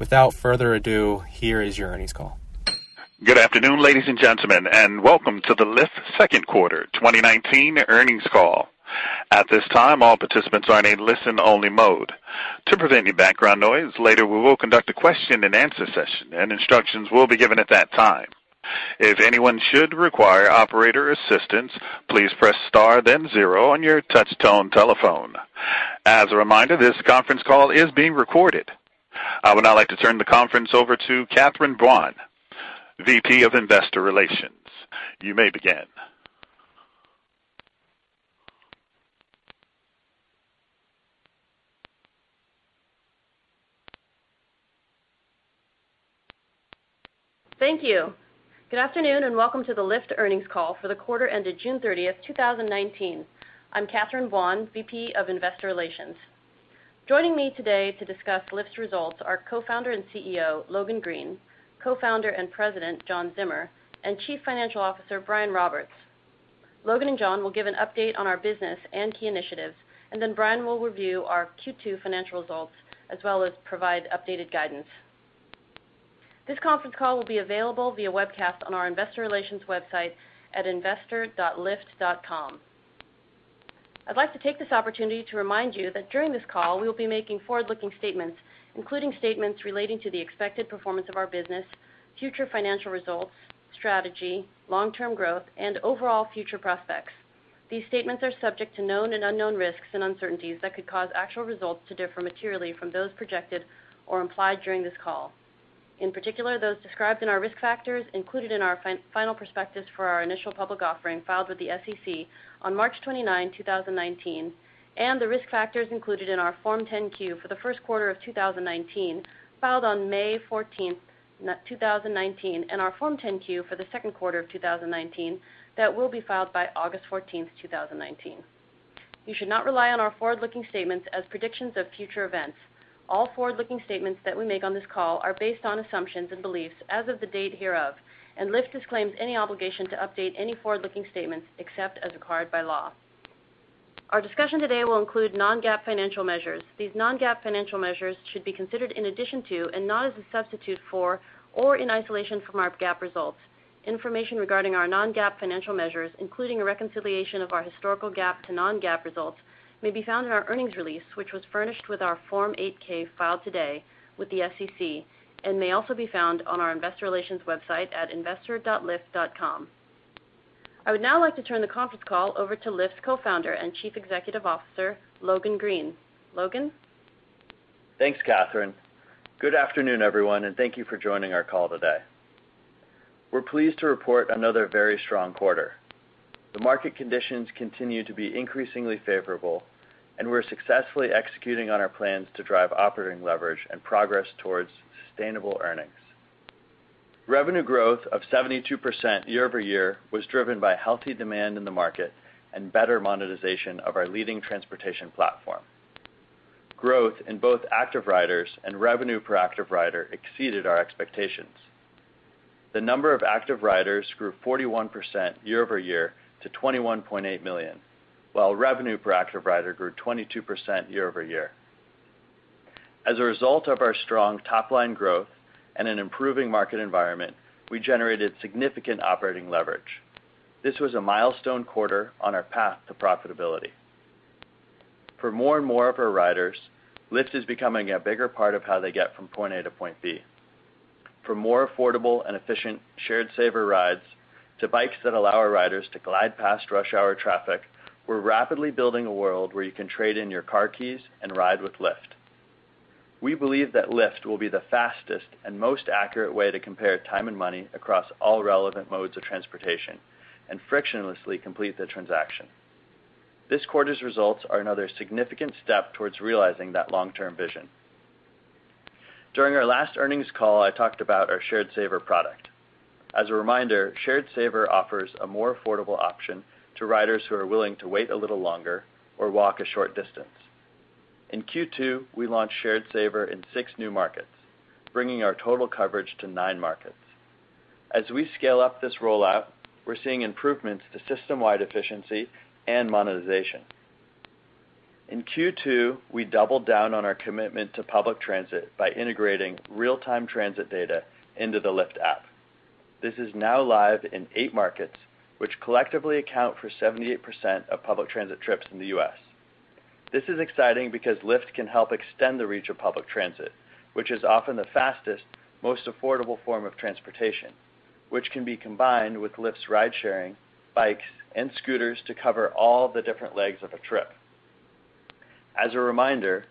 without further ado, here is your earnings call. Good afternoon, ladies and gentlemen, and welcome to the Lyft second quarter 2019 earnings call. At this time, all participants are in a listen-only mode. To prevent any background noise, later we will conduct a question and answer session, and instructions will be given at that time. If anyone should require operator assistance, please press star then zero on your touch-tone telephone. As a reminder, this conference call is being recorded. Uh, I would now like to turn the conference over to Catherine Buan, VP of Investor Relations. You may begin. Thank you. Good afternoon, and welcome to the Lyft earnings call for the quarter ended June 30th, 2019. I'm Catherine Buan, VP of Investor Relations. Joining me today to discuss Lyft's results are Co-founder and CEO, Logan Green, Co-founder and President, John Zimmer, and Chief Financial Officer, Brian Roberts. Logan and John will give an update on our business and key initiatives, and then Brian will review our Q2 financial results, as well as provide updated guidance. This conference call will be available via webcast on our investor relations website at investor.lyft.com. I'd like to take this opportunity to remind you that during this call, we will be making forward-looking statements, including statements relating to the expected performance of our business, future financial results, strategy, long-term growth, and overall future prospects. These statements are subject to known and unknown risks and uncertainties that could cause actual results to differ materially from those projected or implied during this call in particular those described in our risk factors included in our final prospectus for our initial public offering filed with the SEC on March 29, 2019, and the risk factors included in our Form 10-Q for the first quarter of 2019, filed on May 14, 2019, and our Form 10-Q for the second quarter of 2019 that will be filed by August 14, 2019. You should not rely on our forward-looking statements as predictions of future events. All forward-looking statements that we make on this call are based on assumptions and beliefs as of the date hereof, and Lyft disclaims any obligation to update any forward-looking statements except as required by law. Our discussion today will include non-GAAP financial measures. These non-GAAP financial measures should be considered in addition to and not as a substitute for or in isolation from our GAAP results. Information regarding our non-GAAP financial measures, including a reconciliation of our historical GAAP to non-GAAP results, may be found in our earnings release, which was furnished with our Form 8-K filed today with the SEC and may also be found on our investor relations website at investor.lyft.com. I would now like to turn the conference call over to Lyft's Co-founder and Chief Executive Officer, Logan Green. Logan? Thanks, Catherine. Good afternoon, everyone, and thank you for joining our call today. We're pleased to report another very strong quarter. The market conditions continue to be increasingly favorable, and we're successfully executing on our plans to drive operating leverage and progress towards sustainable earnings. Revenue growth of 72% year-over-year was driven by healthy demand in the market and better monetization of our leading transportation platform. Growth in both active riders and revenue per active rider exceeded our expectations. The number of active riders grew 41% year-over-year to 21.8 million, while revenue per active rider grew 22% year-over-year. As a result of our strong top-line growth and an improving market environment, we generated significant operating leverage. This was a milestone quarter on our path to profitability. For more and more of our riders, Lyft is becoming a bigger part of how they get from point A to point B. From more affordable and efficient Shared Saver rides to bikes that allow our riders to glide past rush hour traffic, we're rapidly building a world where you can trade in your car keys and ride with Lyft. We believe that Lyft will be the fastest and most accurate way to compare time and money across all relevant modes of transportation and frictionlessly complete the transaction. This quarter's results are another significant step towards realizing that long-term vision. During our last earnings call, I talked about our Shared Saver product. As a reminder, Shared Saver offers a more affordable option to riders who are willing to wait a little longer or walk a short distance. In Q2, we launched Shared Saver in six new markets, bringing our total coverage to nine markets. As we scale up this rollout, we're seeing improvements to system-wide efficiency and monetization. In Q2, we doubled down on our commitment to public transit by integrating real-time transit data into the Lyft app. This is now live in eight markets, which collectively account for 78% of public transit trips in the U.S. This is exciting because Lyft can help extend the reach of public transit, which is often the fastest, most affordable form of transportation, which can be combined with Lyft's ride-sharing, bikes, and scooters to cover all the different legs of a trip. As a reminder,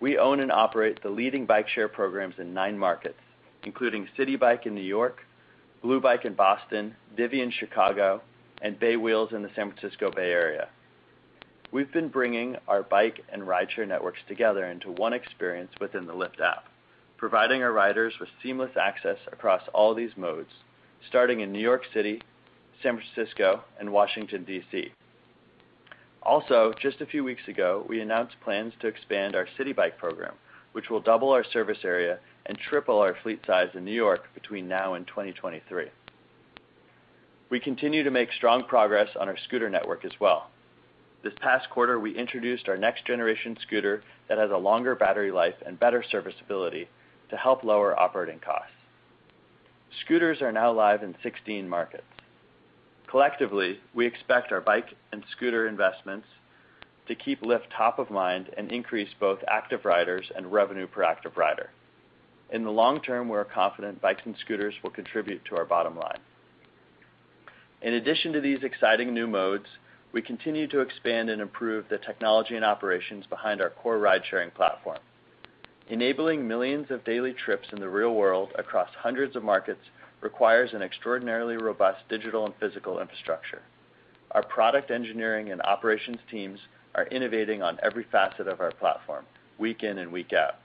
we own and operate the leading bike share programs in nine markets, including Citi Bike in New York, Blue Bike in Boston, Divvy in Chicago, and Bay Wheels in the San Francisco Bay Area. We've been bringing our bike and rideshare networks together into one experience within the Lyft app, providing our riders with seamless access across all these modes, starting in New York City, San Francisco, and Washington, D.C. Also, just a few weeks ago, we announced plans to expand our Citi Bike program, which will double our service area and triple our fleet size in New York between now and 2023. We continue to make strong progress on our scooter network as well. This past quarter, we introduced our next generation scooter that has a longer battery life and better serviceability to help lower operating costs. Scooters are now live in 16 markets. Collectively, we expect our bike and scooter investments to keep Lyft top of mind and increase both active riders and revenue per active rider. In the long term, we're confident bikes and scooters will contribute to our bottom line. In addition to these exciting new modes, we continue to expand and improve the technology and operations behind our core ride-sharing platform. Enabling millions of daily trips in the real world across hundreds of markets requires an extraordinarily robust digital and physical infrastructure. Our product engineering and operations teams are innovating on every facet of our platform, week in and week out.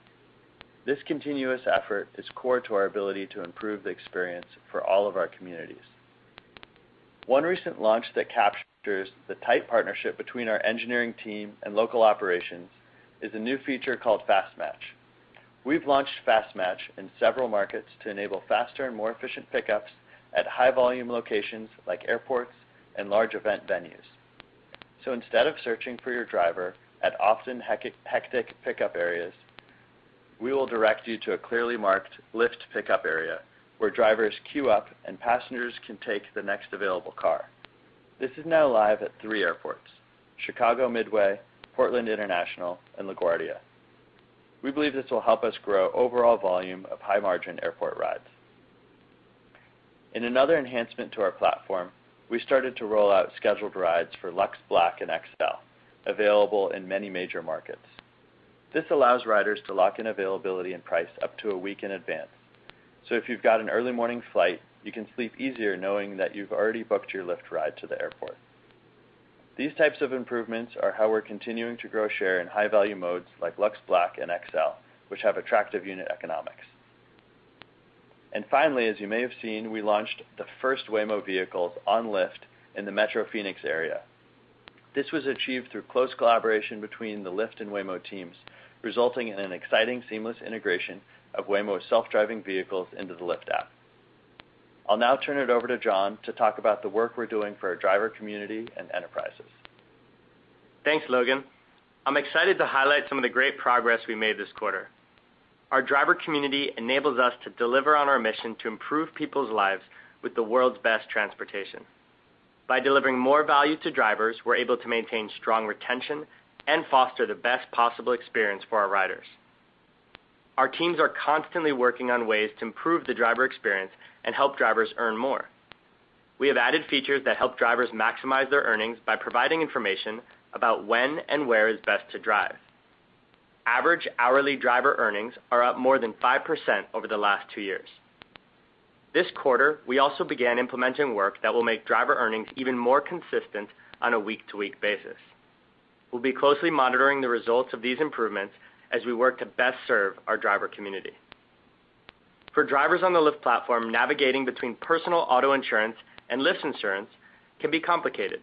This continuous effort is core to our ability to improve the experience for all of our communities. One recent launch that captures the tight partnership between our engineering team and local operations is a new feature called Fast Match. We've launched Fast Match in several markets to enable faster and more efficient pickups at high volume locations like airports and large event venues. So instead of searching for your driver at often hectic pickup areas, we will direct you to a clearly marked Lyft pickup area where drivers queue up and passengers can take the next available car. This is now live at three airports, Chicago Midway, Portland International, and LaGuardia. We believe this will help us grow overall volume of high-margin airport rides. In another enhancement to our platform, we started to roll out scheduled rides for Lux Black and XL, available in many major markets. This allows riders to lock in availability and price up to a week in advance. So if you've got an early morning flight, you can sleep easier knowing that you've already booked your Lyft ride to the airport. These types of improvements are how we're continuing to grow share in high-value modes like Lux Black and XL, which have attractive unit economics. And finally, as you may have seen, we launched the first Waymo vehicles on Lyft in the Metro Phoenix area. This was achieved through close collaboration between the Lyft and Waymo teams, resulting in an exciting seamless integration of Waymo's self-driving vehicles into the Lyft app. I'll now turn it over to John to talk about the work we're doing for our driver community and enterprises. Thanks, Logan. I'm excited to highlight some of the great progress we made this quarter. Our driver community enables us to deliver on our mission to improve people's lives with the world's best transportation. By delivering more value to drivers, we're able to maintain strong retention and foster the best possible experience for our riders. Our teams are constantly working on ways to improve the driver experience and help drivers earn more. We have added features that help drivers maximize their earnings by providing information about when and where is best to drive. Average hourly driver earnings are up more than 5% over the last two years. This quarter, we also began implementing work that will make driver earnings even more consistent on a week-to-week basis. We'll be closely monitoring the results of these improvements as we work to best serve our driver community. For drivers on the Lyft platform, navigating between personal auto insurance and Lyft insurance can be complicated.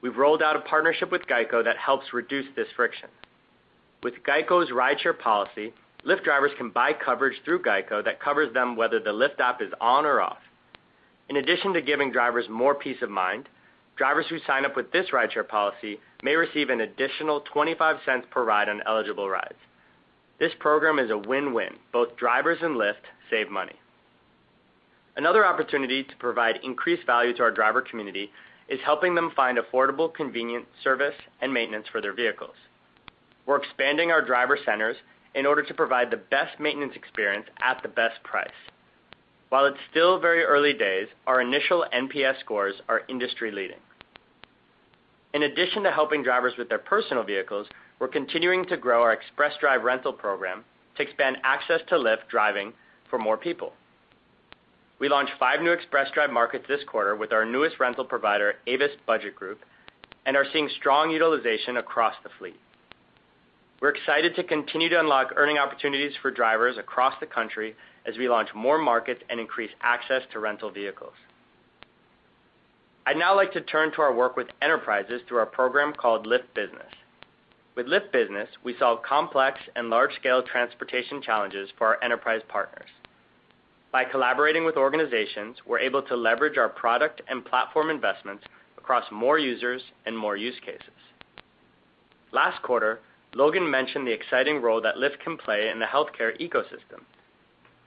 We've rolled out a partnership with GEICO that helps reduce this friction. With GEICO's rideshare policy, Lyft drivers can buy coverage through GEICO that covers them whether the Lyft app is on or off. In addition to giving drivers more peace of mind, drivers who sign up with this rideshare policy may receive an additional $0.25 per ride on eligible rides. This program is a win-win. Both drivers and Lyft save money. Another opportunity to provide increased value to our driver community is helping them find affordable, convenient service and maintenance for their vehicles. We're expanding our driver centers in order to provide the best maintenance experience at the best price. While it's still very early days, our initial NPS scores are industry-leading. In addition to helping drivers with their personal vehicles, we're continuing to grow our Express Drive rental program to expand access to Lyft driving for more people. We launched five new Express Drive markets this quarter with our newest rental provider, Avis Budget Group, and are seeing strong utilization across the fleet. We're excited to continue to unlock earning opportunities for drivers across the country as we launch more markets and increase access to rental vehicles. I'd now like to turn to our work with enterprises through our program called Lyft Business. With Lyft Business, we solve complex and large-scale transportation challenges for our enterprise partners. By collaborating with organizations, we're able to leverage our product and platform investments across more users and more use cases. Last quarter, Logan mentioned the exciting role that Lyft can play in the healthcare ecosystem.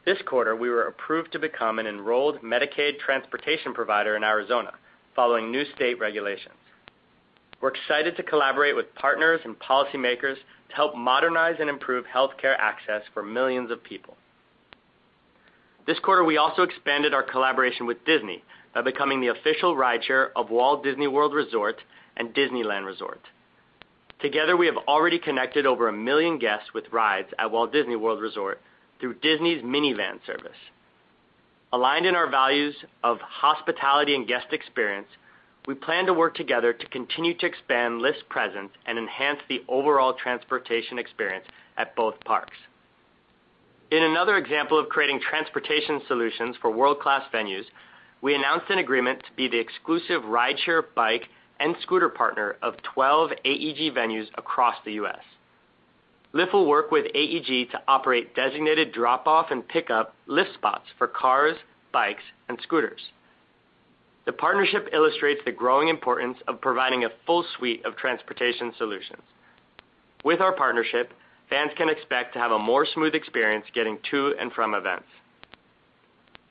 This quarter, we were approved to become an enrolled Medicaid transportation provider in Arizona following new state regulations. We're excited to collaborate with partners and policymakers to help modernize and improve healthcare access for millions of people. This quarter, we also expanded our collaboration with Disney by becoming the official rideshare of Walt Disney World Resort and Disneyland Resort. Together, we have already connected over a 1 million guests with rides at Walt Disney World Resort through Disney's Minnie Van service. Aligned in our values of hospitality and guest experience, we plan to work together to continue to expand Lyft's presence and enhance the overall transportation experience at both parks. In another example of creating transportation solutions for world-class venues, we announced an agreement to be the exclusive rideshare bike and scooter partner of 12 AEG venues across the U.S. Lyft will work with AEG to operate designated drop-off and pickup Lyft spots for cars, bikes, and scooters. The partnership illustrates the growing importance of providing a full suite of transportation solutions. With our partnership, fans can expect to have a more smooth experience getting to and from events.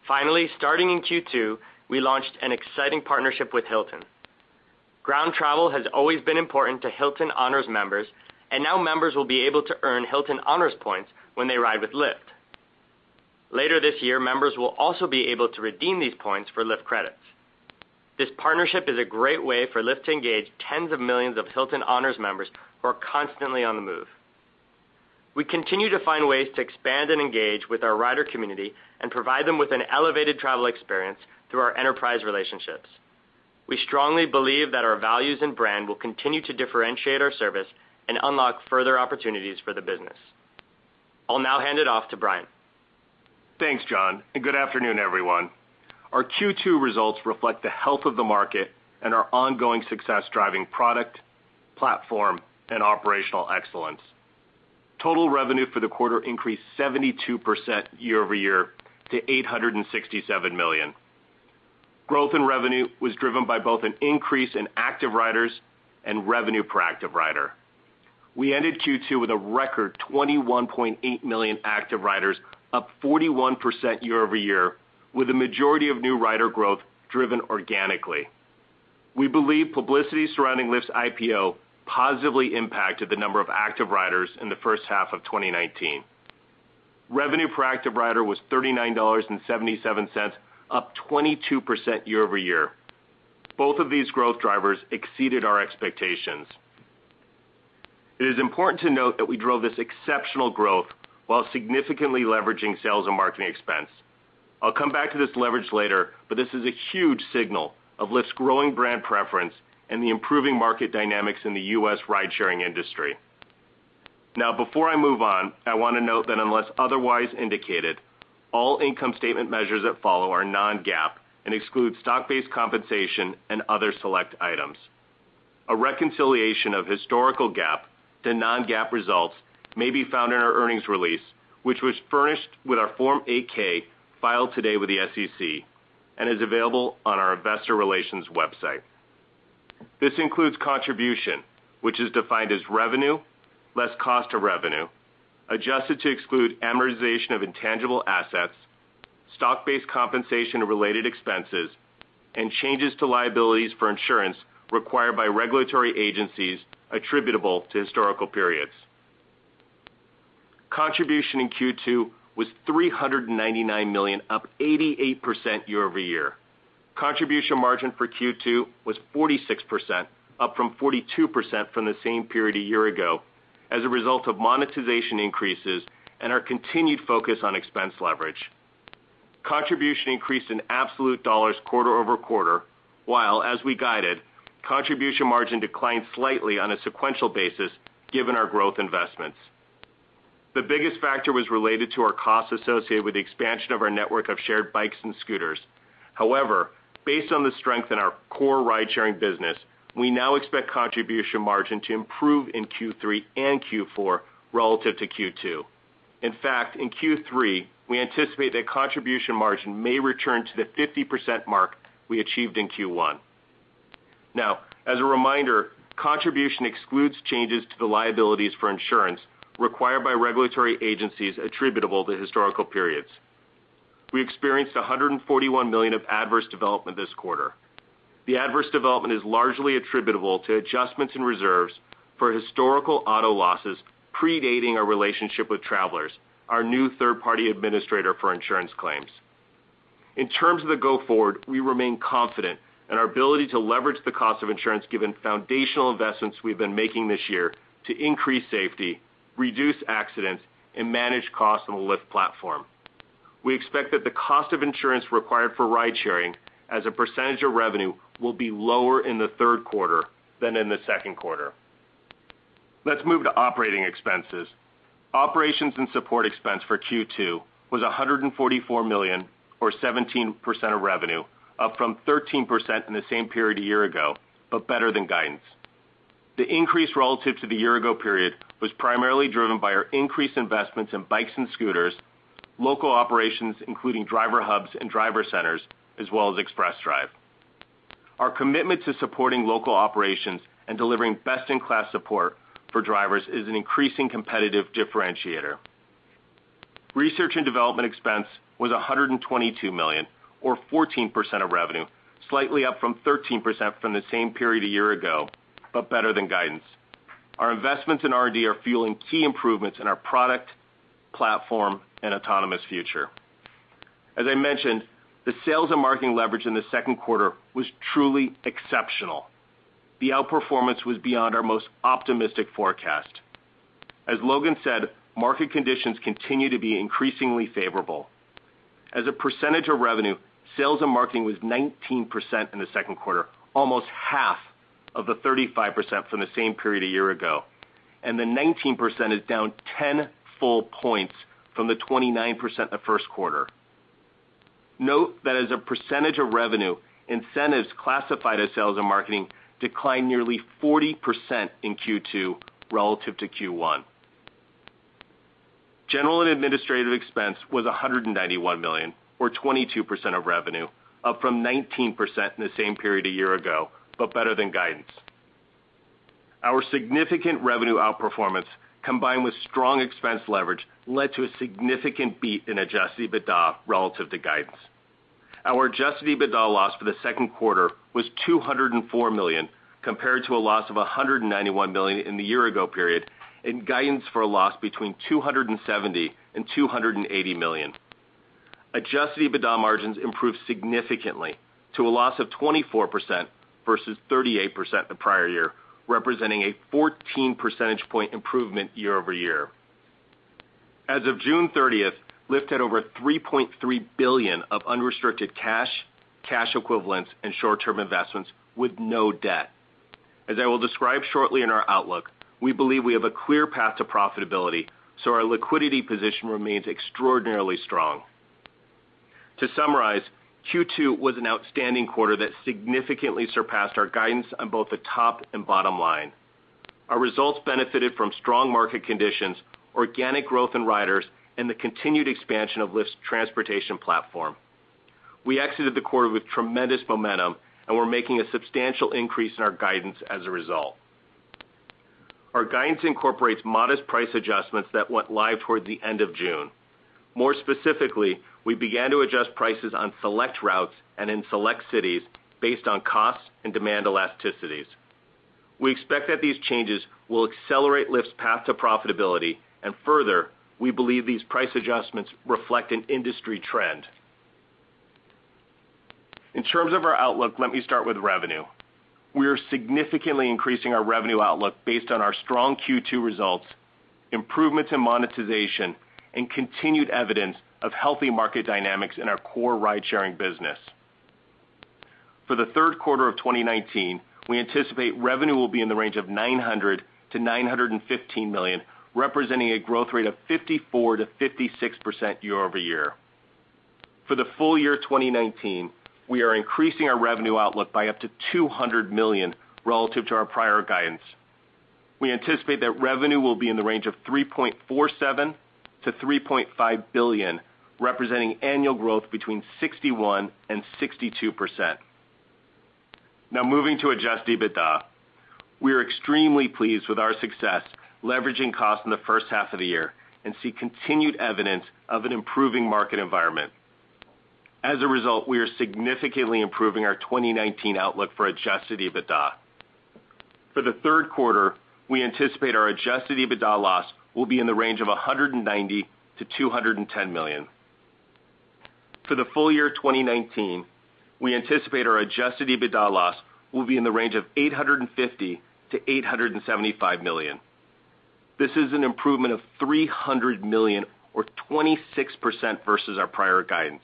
Finally, starting in Q2, we launched an exciting partnership with Hilton. Ground travel has always been important to Hilton Honors members, and now members will be able to earn Hilton Honors points when they ride with Lyft. Later this year, members will also be able to redeem these points for Lyft credits. This partnership is a great way for Lyft to engage tens of millions of Hilton Honors members who are constantly on the move. We continue to find ways to expand and engage with our rider community and provide them with an elevated travel experience through our enterprise relationships. We strongly believe that our values and brand will continue to differentiate our service and unlock further opportunities for the business. I'll now hand it off to Brian. Thanks, John, and good afternoon, everyone. Our Q2 results reflect the health of the market and our ongoing success driving product, platform, and operational excellence. Total revenue for the quarter increased 72% year-over-year to $867 million. Growth in revenue was driven by both an increase in active riders and revenue per active rider. We ended Q2 with a record 21.8 million active riders, up 41% year-over-year, with the majority of new rider growth driven organically. We believe publicity surrounding Lyft's IPO positively impacted the number of active riders in the first half of 2019. Revenue per active rider was $39.77, up 22% year-over-year. Both of these growth drivers exceeded our expectations. It is important to note that we drove this exceptional growth while significantly leveraging sales and marketing expense. I'll come back to this leverage later, but this is a huge signal of Lyft's growing brand preference and the improving market dynamics in the U.S. ride-sharing industry. Now, before I move on, I want to note that unless otherwise indicated, all income statement measures that follow are non-GAAP and exclude stock-based compensation and other select items. A reconciliation of historical GAAP to non-GAAP results may be found in our earnings release, which was furnished with our Form 8-K filed today with the SEC and is available on our investor relations website. This includes contribution, which is defined as revenue less cost of revenue, adjusted to exclude amortization of intangible assets, stock-based compensation and related expenses, and changes to liabilities for insurance required by regulatory agencies attributable to historical periods. Contribution in Q2 was 399 million, up 88% year-over-year. Contribution margin for Q2 was 46%, up from 42% from the same period a year ago, as a result of monetization increases and our continued focus on expense leverage. Contribution increased in absolute dollars quarter-over-quarter, while, as we guided, contribution margin declined slightly on a sequential basis given our growth investments. The biggest factor was related to our costs associated with the expansion of our network of shared bikes and scooters. However, based on the strength in our core ride-sharing business, we now expect contribution margin to improve in Q3 and Q4 relative to Q2. In fact, in Q3, we anticipate that contribution margin may return to the 50% mark we achieved in Q1. Now, as a reminder, contribution excludes changes to the liabilities for insurance required by regulatory agencies attributable to historical periods. We experienced 141 million of adverse development this quarter. The adverse development is largely attributable to adjustments in reserves for historical auto losses predating our relationship with Travelers, our new third-party administrator for insurance claims. In terms of the go forward, we remain confident in our ability to leverage the cost of insurance given foundational investments we've been making this year to increase safety, reduce accidents, and manage costs on the Lyft platform. We expect that the cost of insurance required for ride-sharing as a percentage of revenue will be lower in the third quarter than in the second quarter. Let's move to operating expenses. Operations and support expense for Q2 was 144 million, or 17% of revenue, up from 13% in the same period a year ago, but better than guidance. The increase relative to the year-ago period was primarily driven by our increased investments in bikes and scooters, local operations, including driver hubs and driver centers, as well as Express Drive. Our commitment to supporting local operations and delivering best-in-class support for drivers is an increasing competitive differentiator. Research and development expense was $122 million, or 14% of revenue, slightly up from 13% from the same period a year ago, but better than guidance. Our investments in R&D are fueling key improvements in our product, platform, and autonomous future. As I mentioned, the sales and marketing leverage in the second quarter was truly exceptional. The outperformance was beyond our most optimistic forecast. As Logan said, market conditions continue to be increasingly favorable. As a percentage of revenue, sales and marketing was 19% in the second quarter, almost half of the 35% from the same period a year ago, and the 19% is down 10 full points from the 29% in the first quarter. Note that as a percentage of revenue, incentives classified as sales and marketing declined nearly 40% in Q2 relative to Q1. General and administrative expense was 191 million, or 22% of revenue, up from 19% in the same period a year ago, but better than guidance. Our significant revenue outperformance, combined with strong expense leverage, led to a significant beat in adjusted EBITDA relative to guidance. Our adjusted EBITDA loss for the second quarter was 204 million, compared to a loss of 191 million in the year ago period, and guidance for a loss between $270 million and $280 million. Adjusted EBITDA margins improved significantly to a loss of 24% versus 38% the prior year, representing a 14 percentage point improvement year-over-year. As of June 30th, Lyft had over 3.3 billion of unrestricted cash, cash equivalents, and short-term investments with no debt. As I will describe shortly in our outlook, we believe we have a clear path to profitability, so our liquidity position remains extraordinarily strong. To summarize, Q2 was an outstanding quarter that significantly surpassed our guidance on both the top and bottom line. Our results benefited from strong market conditions, organic growth in riders, and the continued expansion of Lyft's transportation platform. We exited the quarter with tremendous momentum, and we're making a substantial increase in our guidance as a result. Our guidance incorporates modest price adjustments that went live towards the end of June. More specifically, we began to adjust prices on select routes and in select cities based on costs and demand elasticities. We expect that these changes will accelerate Lyft's path to profitability, and further, we believe these price adjustments reflect an industry trend. In terms of our outlook, let me start with revenue. We are significantly increasing our revenue outlook based on our strong Q2 results, improvements in monetization, and continued evidence of healthy market dynamics in our core ride-sharing business. For the third quarter of 2019, we anticipate revenue will be in the range of $900 million-$915 million, representing a growth rate of 54%-56% year-over-year. For the full year 2019, we are increasing our revenue outlook by up to 200 million relative to our prior guidance. We anticipate that revenue will be in the range of $3.47 billion-$3.5 billion, representing annual growth between 61 and 62%. Now moving to adjusted EBITDA. We are extremely pleased with our success leveraging costs in the first half of the year and see continued evidence of an improving market environment. As a result, we are significantly improving our 2019 outlook for adjusted EBITDA. For the third quarter, we anticipate our adjusted EBITDA loss will be in the range of $190 million-$210 million. For the full year 2019, we anticipate our adjusted EBITDA loss will be in the range of $850 million-$875 million. This is an improvement of 300 million or 26% versus our prior guidance.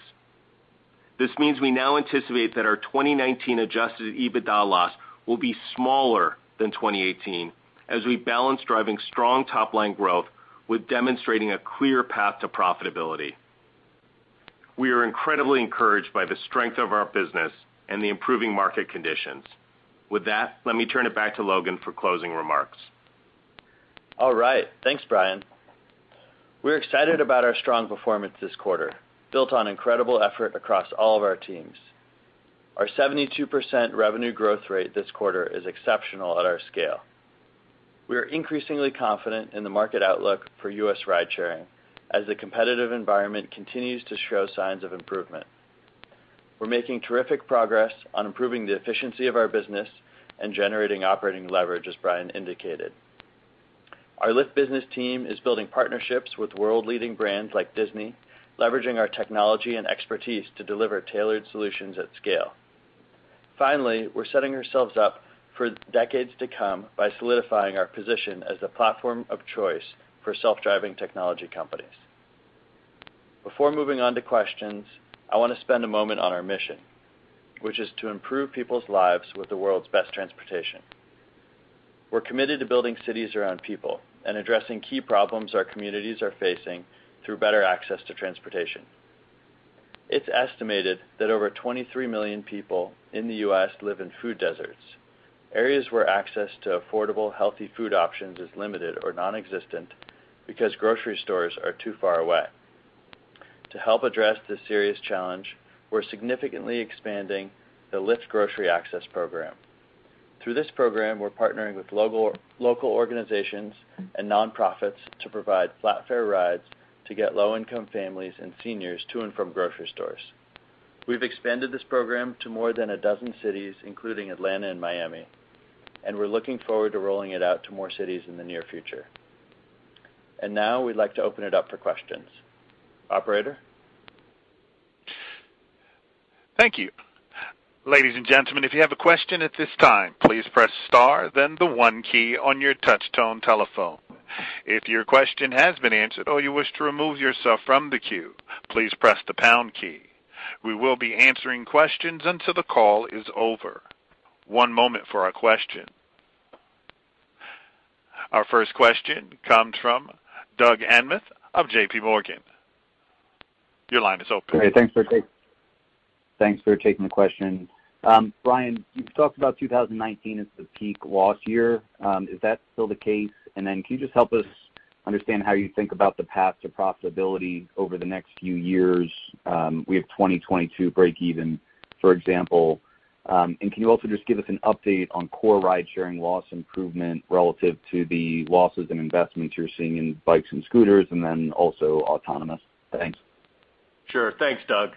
This means we now anticipate that our 2019 adjusted EBITDA loss will be smaller than 2018 as we balance driving strong top-line growth with demonstrating a clear path to profitability. We are incredibly encouraged by the strength of our business and the improving market conditions. With that, let me turn it back to Logan for closing remarks. All right. Thanks, Brian. We're excited about our strong performance this quarter, built on incredible effort across all of our teams. Our 72% revenue growth rate this quarter is exceptional at our scale. We are increasingly confident in the market outlook for U.S. ride-sharing as the competitive environment continues to show signs of improvement. We're making terrific progress on improving the efficiency of our business and generating operating leverage, as Brian indicated. Our Lyft Business team is building partnerships with world-leading brands like Disney, leveraging our technology and expertise to deliver tailored solutions at scale. Finally, we're setting ourselves up for decades to come by solidifying our position as the platform of choice for self-driving technology companies. Before moving on to questions, I want to spend a moment on our mission. which is to improve people's lives with the world's best transportation. We're committed to building cities around people and addressing key problems our communities are facing through better access to transportation. It's estimated that over 23 million people in the U.S. live in food deserts, areas where access to affordable, healthy food options is limited or nonexistent because grocery stores are too far away. To help address this serious challenge, we're significantly expanding the Lyft Grocery Access Program. Through this program, we're partnering with local organizations and nonprofits to provide flat fare rides to get low-income families and seniors to and from grocery stores. We've expanded this program to more than a dozen cities, including Atlanta and Miami, and we're looking forward to rolling it out to more cities in the near future. And now we'd like to open it up for questions. Operator? Thank you. Ladies and gentlemen, if you have a question at this time, please press star then the one key on your touch-tone telephone. If your question has been answered or you wish to remove yourself from the queue, please press the pound key. We will be answering questions until the call is over. One moment for our question. Our first question comes from Doug Anmuth of JPMorgan. Your line is open. Great. Thanks for taking the question. Um, Brian, you've talked about 2019 as the peak loss year. Um, is that still the case? And then can you just help us understand how you think about the path to profitability over the next few years? Um, we have 2022 breakeven, for example. Um, can you also just give us an update on core ride-sharing loss improvement relative to the losses and investments you're seeing in bikes and scooters, and then also autonomous? Thanks. Sure. Thanks, Doug.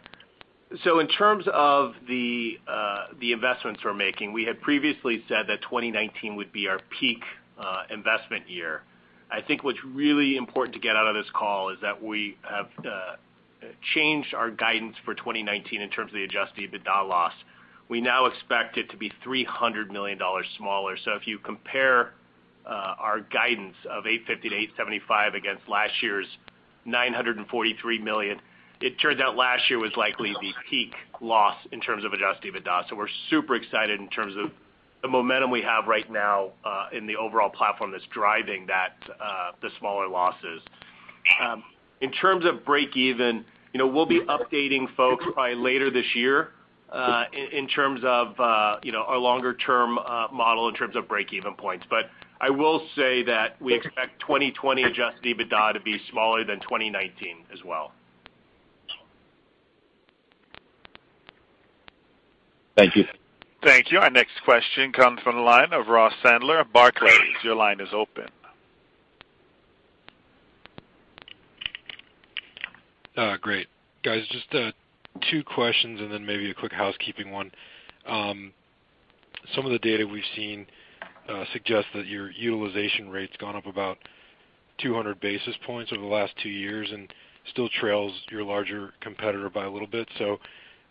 So in terms of the uh the investments we're making, we had previously said that 2019 would be our peak uh, investment year. I think what's really important to get out of this call is that we have uh, changed our guidance for 2019 in terms of the adjusted EBITDA loss. We now expect it to be $300 million smaller. So if you compare uh, our guidance of $850 million-$875 million against last year's 943 million, it turns out last year was likely the peak loss in terms of adjusted EBITDA. So we're super excited in terms of the momentum we have right now uh, in the overall platform that's driving that uh the smaller losses. Um, in terms of breakeven, you know, we'll be updating folks probably later this year Uh, in terms of uh you know our longer-term uh, model in terms of breakeven points. But I will say that we expect 2020 adjusted EBITDA to be smaller than 2019 as well. Thank you. Thank you. Our next question comes from the line of Ross Sandler of Barclays. Your line is open. Uh, great. Guys, just two questions and then maybe a quick housekeeping one. Um, some of the data we've seen uh, suggests that your utilization rate's gone up about 200 basis points over the last two years and still trails your larger competitor by a little bit. So,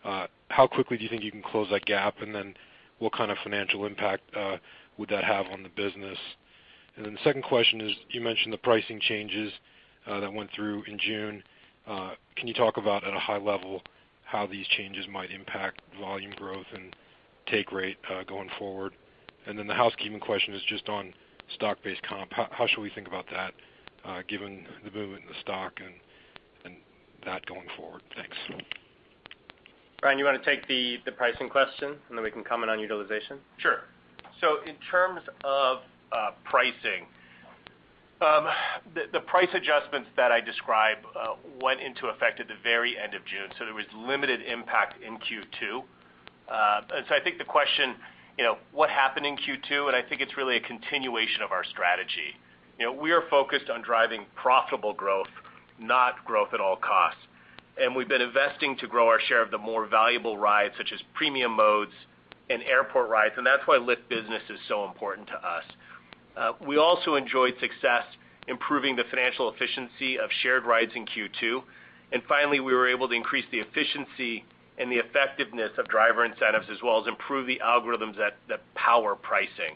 uh how quickly do you think you can close that gap? And then what kind of financial impact uh, would that have on the business? And then the second question is, you mentioned the pricing changes uh, that went through in June. Can you talk about, at a high level, how these changes might impact volume growth and take rate uh, going forward? And then the housekeeping question is just on stock-based comp. How should we think about that uh, given the movement in the stock and that going forward? Thanks. Brian, you want to take the pricing question, and then we can comment on utilization? Sure. So in terms of uh, pricing, Um, the price adjustments that I described uh, went into effect at the very end of June, so there was limited impact in Q2. Uh, I think the question, you know, what happened in Q2? And I think it's really a continuation of our strategy. You know, we are focused on driving profitable growth, not growth at all costs. And we've been investing to grow our share of the more valuable rides, such as premium modes and airport rides, and that's why Lyft Business is so important to us. Uh, we also enjoyed success improving the financial efficiency of shared rides in Q2. Finally, we were able to increase the efficiency and the effectiveness of driver incentives, as well as improve the algorithms that power pricing.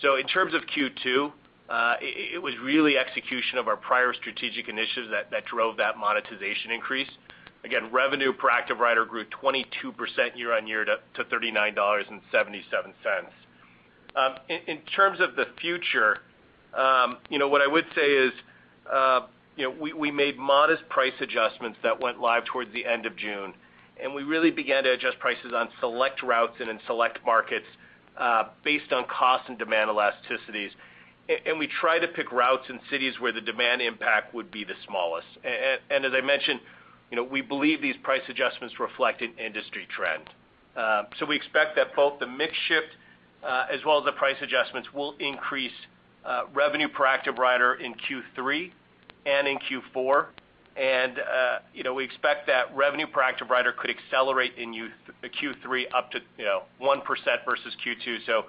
So in terms of Q2, uh, it was really execution of our prior strategic initiatives that drove that monetization increase. Again, revenue per active rider grew 22% year-on-year to $39.77. In terms of the future, um, you know what I would say is uh you know we made modest price adjustments that went live towards the end of June, and we really began to adjust prices on select routes and in select markets based on cost and demand elasticities. We try to pick routes and cities where the demand impact would be the smallest. And as I mentioned, you know, we believe these price adjustments reflect an industry trend. Um so we expect that both the mix shift Uh, as well as the price adjustments will increase uh, revenue per active rider in Q3 and in Q4. And uh, you know We expect that revenue per active rider could accelerate in Q3 up to you know, 1% versus Q2. So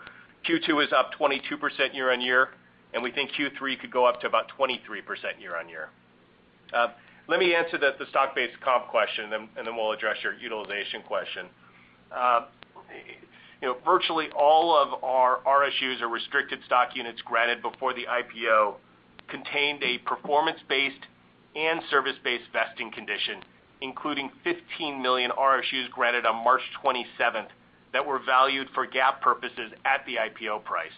Q2 is up 22% year-on-year, and we think Q3 could go up to about 23% year-on-year. Let me answer the stock-based comp question, and then we'll address your utilization question. Virtually all of our RSUs or restricted stock units granted before the IPO contained a performance-based and service-based vesting condition, including 15 million RSUs granted on March 27th that were valued for GAAP purposes at the IPO price.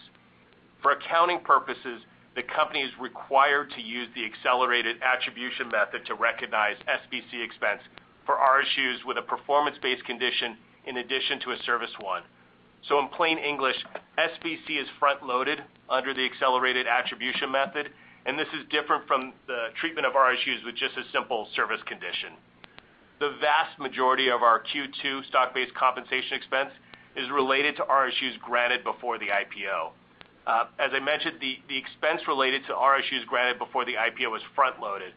For accounting purposes, the company is required to use the accelerated attribution method to recognize SBC expense for RSUs with a performance-based condition in addition to a service one. So in plain English, SBC is front-loaded under the accelerated attribution method, and this is different from the treatment of RSUs with just a simple service condition. The vast majority of our Q2 stock-based compensation expense is related to RSUs granted before the IPO. Uh, as I mentioned, the expense related to RSUs granted before the IPO was front-loaded.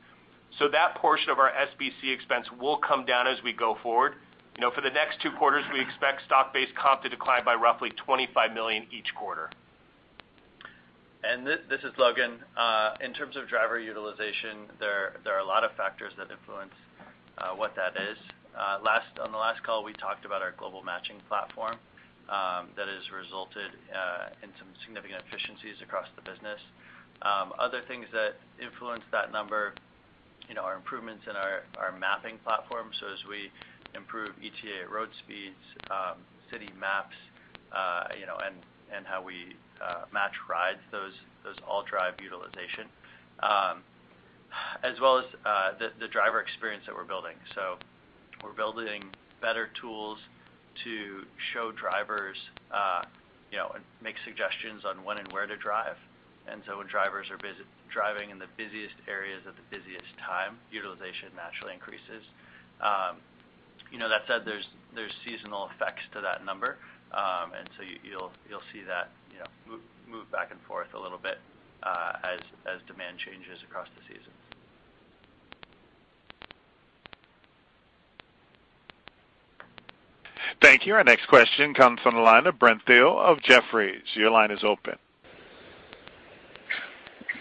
So that portion of our SBC expense will come down as we go forward. You know, for the next two quarters, we expect stock-based comp to decline by roughly 25 million each quarter. This is Logan. Uh, in terms of driver utilization, there there are a lot of factors that influence uh, what that is. Uh last on the last call, we talked about our global matching platform um, that has resulted uh, in some significant efficiencies across the business. Um, other things that influence that number you know, are improvements in our mapping platform. So as we improve ETA road speeds, um, city maps, uh, and how we uh, match rides, those all drive utilization, um, as well as uh, the driver experience that we're building. So we're building better tools to show drivers you know, and make suggestions on when and where to drive. And so when drivers are driving in the busiest areas at the busiest time, utilization naturally increases. Um, You know, that said, there's seasonal effects to that number. Um and so You'll you'll see that you know, move back and forth a little bit uh as as demand changes across the seasons. Thank you. Our next question comes from the line of Brent Thill of Jefferies. Your line is open.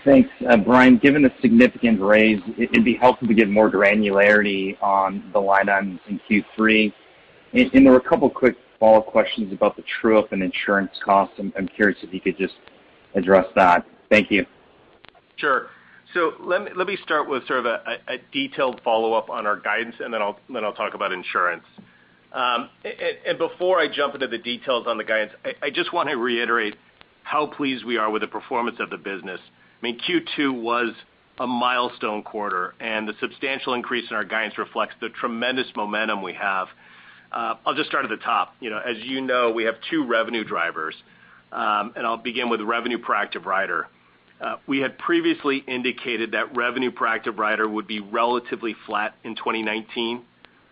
Thanks. Brian, given the significant raise, it'd be helpful to get more granularity on the line items in Q3. There were a couple quick follow-up questions about the true-up and insurance costs. I'm curious if you could just address that. Thank you. Sure. So let me start with sort of a detailed follow-up on our guidance, and then I'll talk about insurance. Um and before I jump into the details on the guidance, I just want to reiterate how pleased we are with the performance of the business. Q2 was a milestone quarter, and the substantial increase in our guidance reflects the tremendous momentum we have. Uh, I'll just start at the top. You know, as you know, we have two revenue drivers, um, and I'll begin with revenue per active rider. Uh, we had previously indicated that revenue per active rider would be relatively flat in 2019.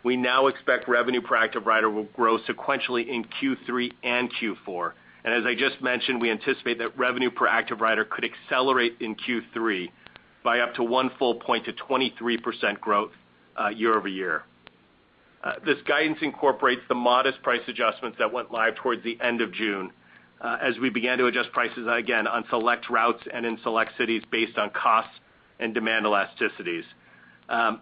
We now expect revenue per active rider will grow sequentially in Q3 and Q4. And as I just mentioned, we anticipate that revenue per active rider could accelerate in Q3 by up to one full point to 23% growth uh, year-over-year. Uh, this guidance incorporates the modest price adjustments that went live towards the end of June uh, as we began to adjust prices again on select routes and in select cities based on costs and demand elasticities. Um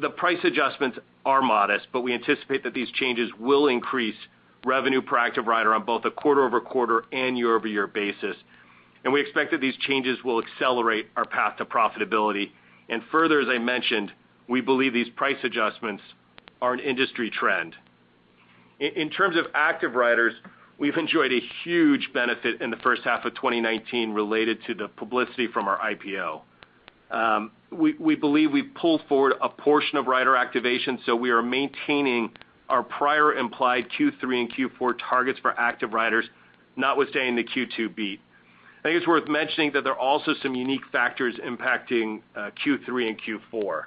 the price adjustments are modest, but we anticipate that these changes will increase revenue per active rider on both a quarter-over-quarter and year-over-year basis. And we expect that these changes will accelerate our path to profitability. And further, as I mentioned, we believe these price adjustments are an industry trend. In terms of active riders, we've enjoyed a huge benefit in the first half of 2019 related to the publicity from our IPO. Um, we believe we've pulled forward a portion of rider activation, so we are maintaining our prior implied Q3 and Q4 targets for active riders, notwithstanding the Q2 beat. I think it's worth mentioning that there are also some unique factors impacting uh, Q3 and Q4.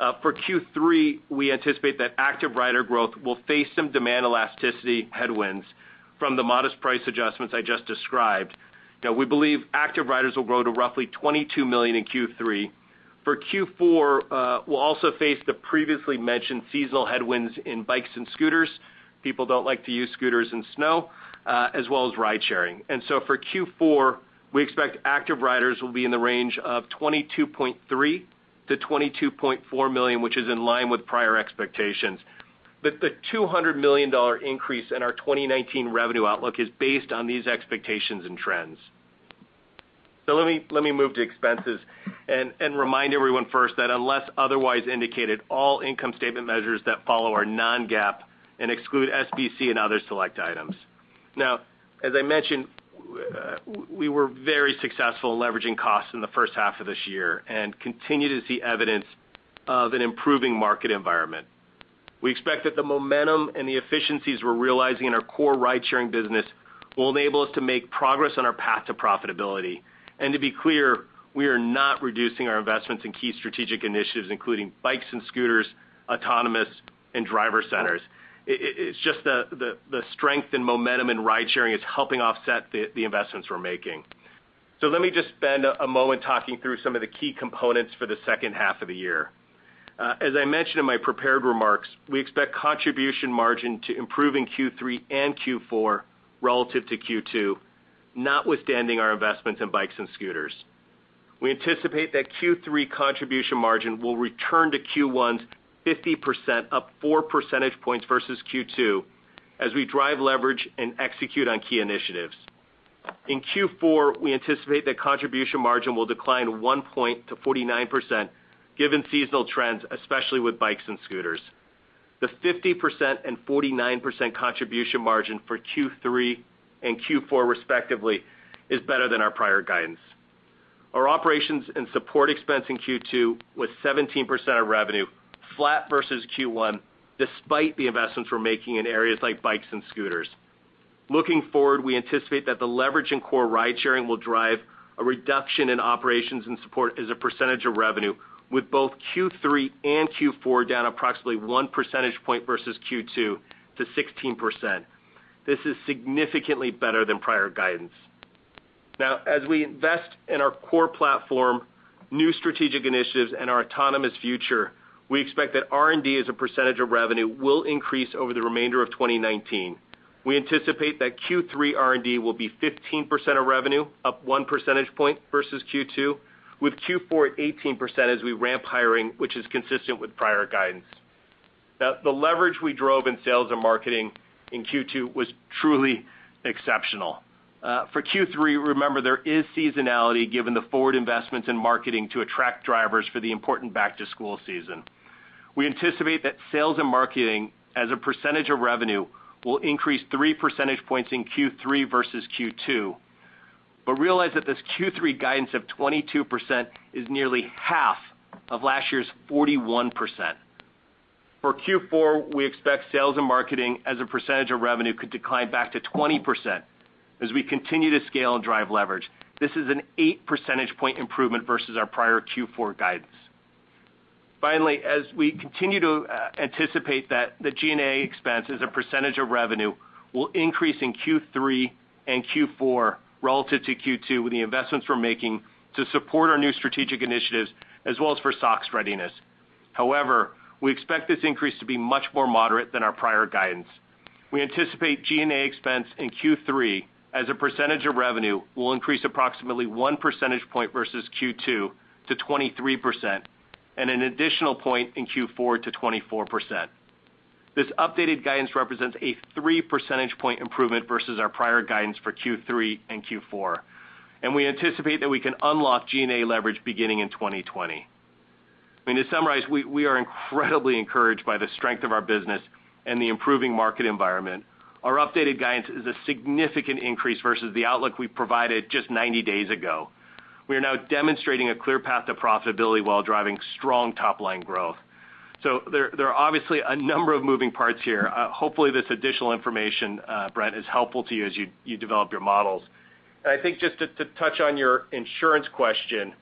Uh, for Q3, we anticipate that active rider growth will face some demand elasticity headwinds from the modest price adjustments I just described. We believe active riders will grow to roughly 22 million in Q3. For Q4, uh, we'll also face the previously mentioned seasonal headwinds in bikes and scooters. People don't like to use scooters in snow, uh, as well as ride sharing. And so for Q4, we expect active riders will be in the range of 22.3 million-22.4 million, which is in line with prior expectations. The $200 million increase in our 2019 revenue outlook is based on these expectations and trends. So let me let me move to expenses and remind everyone first that unless otherwise indicated, all income statement measures that follow are non-GAAP and exclude SBC and other select items. Now, as I mentioned, uh, we were very successful in leveraging costs in the first half of this year and continue to see evidence of an improving market environment. We expect that the momentum and the efficiencies we're realizing in our core ride-sharing business will enable us to make progress on our path to profitability. And to be clear, we are not reducing our investments in key strategic initiatives, including bikes and scooters, autonomous, and driver centers. It's just the strength and momentum in ride-sharing is helping offset the investments we're making. So let me just spend a moment talking through some of the key components for the second half of the year. Uh, as I mentioned in my prepared remarks, we expect contribution margin to improve in Q3 and Q4 relative to Q2, notwithstanding our investments in bikes and scooters. We anticipate that Q3 contribution margin will return to Q1's 50%, up four percentage points versus Q2, as we drive leverage and execute on key initiatives. In Q4, we anticipate that contribution margin will decline one point to 49%, given seasonal trends, especially with bikes and scooters. The 50% and 49% contribution margin for Q3 and Q4 respectively is better than our prior guidance. Our operations and support expense in Q2 was 17% of revenue, flat versus Q1, despite the investments we're making in areas like bikes and scooters. Looking forward, we anticipate that the leverage in core ride-sharing will drive a reduction in operations and support as a percentage of revenue, with both Q3 and Q4 down approximately one percentage point versus Q2 to 16%. This is significantly better than prior guidance. Now, as we invest in our core platform, new strategic initiatives, and our autonomous future, we expect that R&D as a percentage of revenue will increase over the remainder of 2019. We anticipate that Q3 R&D will be 15% of revenue, up one percentage point versus Q2, with Q4 at 18% as we ramp hiring, which is consistent with prior guidance. Now the leverage we drove in sales and marketing in Q2 was truly exceptional. Uh, for Q3, remember, there is seasonality given the forward investments in marketing to attract drivers for the important back-to-school season. We anticipate that sales and marketing as a percentage of revenue will increase three percentage points in Q3 versus Q2. Realize that this Q3 guidance of 22% is nearly half of last year's 41%. For Q4, we expect sales and marketing as a percentage of revenue could decline back to 20% as we continue to scale and drive leverage. This is an eight percentage point improvement versus our prior Q4 guidance. Finally, as we continue to uh, anticipate that the G&A expense as a percentage of revenue will increase in Q3 and Q4 relative to Q2 with the investments we're making to support our new strategic initiatives as well as for SOX readiness. However, we expect this increase to be much more moderate than our prior guidance. We anticipate G&A expense in Q3 as a percentage of revenue will increase approximately one percentage point versus Q2 to 23%, and an additional point in Q4 to 24%. This updated guidance represents a three percentage point improvement versus our prior guidance for Q3 and Q4, and we anticipate that we can unlock G&A leverage beginning in 2020. I mean, to summarize, we are incredibly encouraged by the strength of our business and the improving market environment. Our updated guidance is a significant increase versus the outlook we provided just 90 days ago. We are now demonstrating a clear path to profitability while driving strong top-line growth. So there there are obviously a number of moving parts here. Uh, hopefully, this additional information, uh, Brent, is helpful to you as you develop your models. And I think just to touch on your insurance question,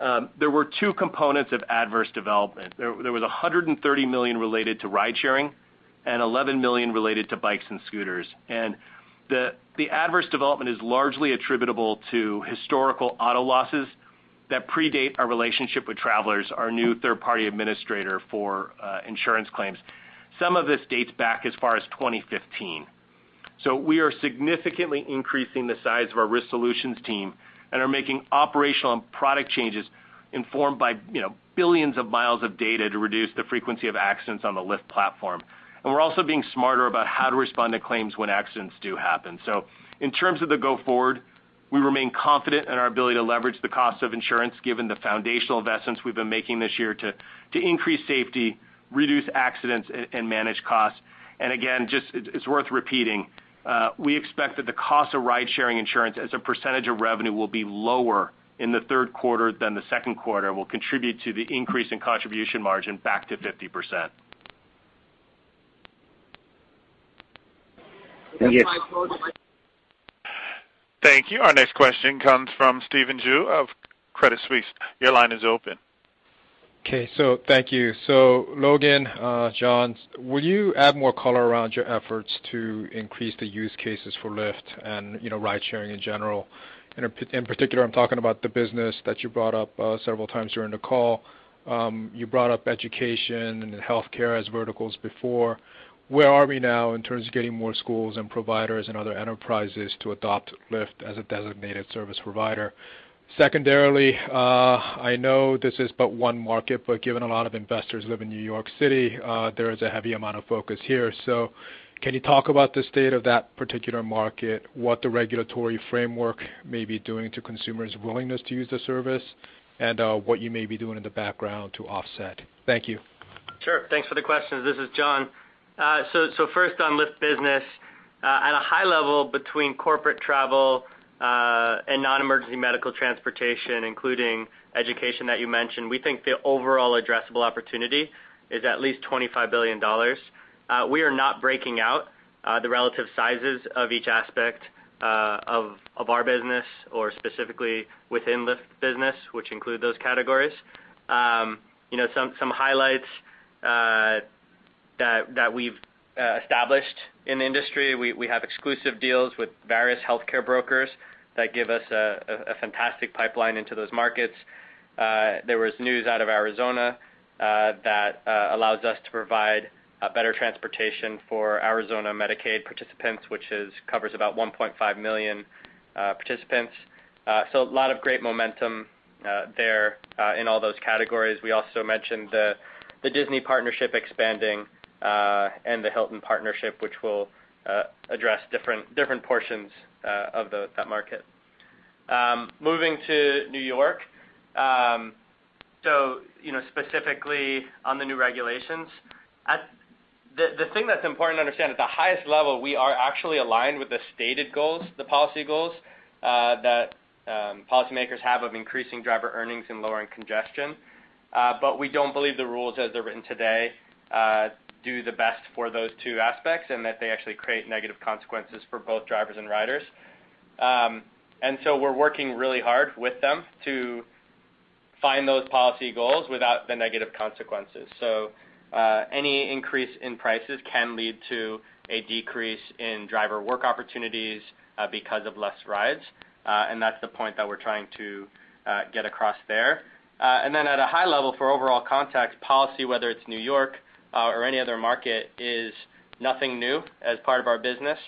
Um, there were two components of adverse development. There was 130 million related to ride-sharing and 11 million related to bikes and scooters. And the the adverse development is largely attributable to historical auto losses that predate our relationship with Travelers, our new third-party administrator for uh, insurance claims. Some of this dates back as far as 2015. We are significantly increasing the size of our risk solutions team and are making operational and product changes informed by billions of miles of data to reduce the frequency of accidents on the Lyft platform. And we're also being smarter about how to respond to claims when accidents do happen. So in terms of the go forward, we remain confident in our ability to leverage the cost of insurance given the foundational investments we've been making this year to increase safety, reduce accidents, and manage costs. And again, just it's worth repeating, Uh, we expect that the cost of ride-sharing insurance as a percentage of revenue will be lower in the third quarter than the second quarter and will contribute to the increase in contribution margin back to 50%. Thank you. Thank you. Our next question comes from Stephen Ju of Credit Suisse. Your line is open. Okay. So thank you. So Logan, uh, John, will you add more color around your efforts to increase the use cases for Lyft and you know ride-sharing in general? In particular, I'm talking about the business that you brought up uh, several times during the call. Um, you brought up education and healthcare as verticals before. Where are we now in terms of getting more schools and providers and other enterprises to adopt Lyft as a designated service provider? Secondarily, uh, I know this is but one market, but given a lot of investors live in New York City, uh, there is a heavy amount of focus here. So can you talk about the state of that particular market, what the regulatory framework may be doing to consumers' willingness to use the service, and uh, what you may be doing in the background to offset? Thank you. Sure. Thanks for the questions. This is John. So, so First on Lyft Business. At a high level between corporate travel and non-emergency medical transportation, including education that you mentioned, we think the overall addressable opportunity is at least $25 billion. We are not breaking out the relative sizes of each aspect uh of our business or specifically within Lyft Business, which include those categories. Um you know some some highlights uh that that we've Uh, established in the industry, we have exclusive deals with various healthcare brokers that give us a fantastic pipeline into those markets. Uh, there was news out of Arizona uh, that allows us to provide better transportation for Arizona Medicaid participants, which covers about 1.5 million participants. So a lot of great momentum there in all those categories. We also mentioned the Disney partnership expanding, Uh, and the Hilton partnership, which will uh, address different portions uh, of that market. Um, moving to New York. Um so you know specifically on the new regulations. The thing that's important to understand, at the highest level, we are actually aligned with the stated goals, the policy goals, that um, policymakers have of increasing driver earnings and lowering congestion. Uh but we don't believe the rules as they're written today do the best for those two aspects, and that they actually create negative consequences for both drivers and riders. Um, and so we're working really hard with them to find those policy goals without the negative consequences. So uh, any increase in prices can lead to a decrease in driver work opportunities uh, because of less rides. Uh, and that's the point that we're trying to get across there. And then at a high level for overall context, policy, whether it's New York Uh, or any other market, is nothing new as part of our business.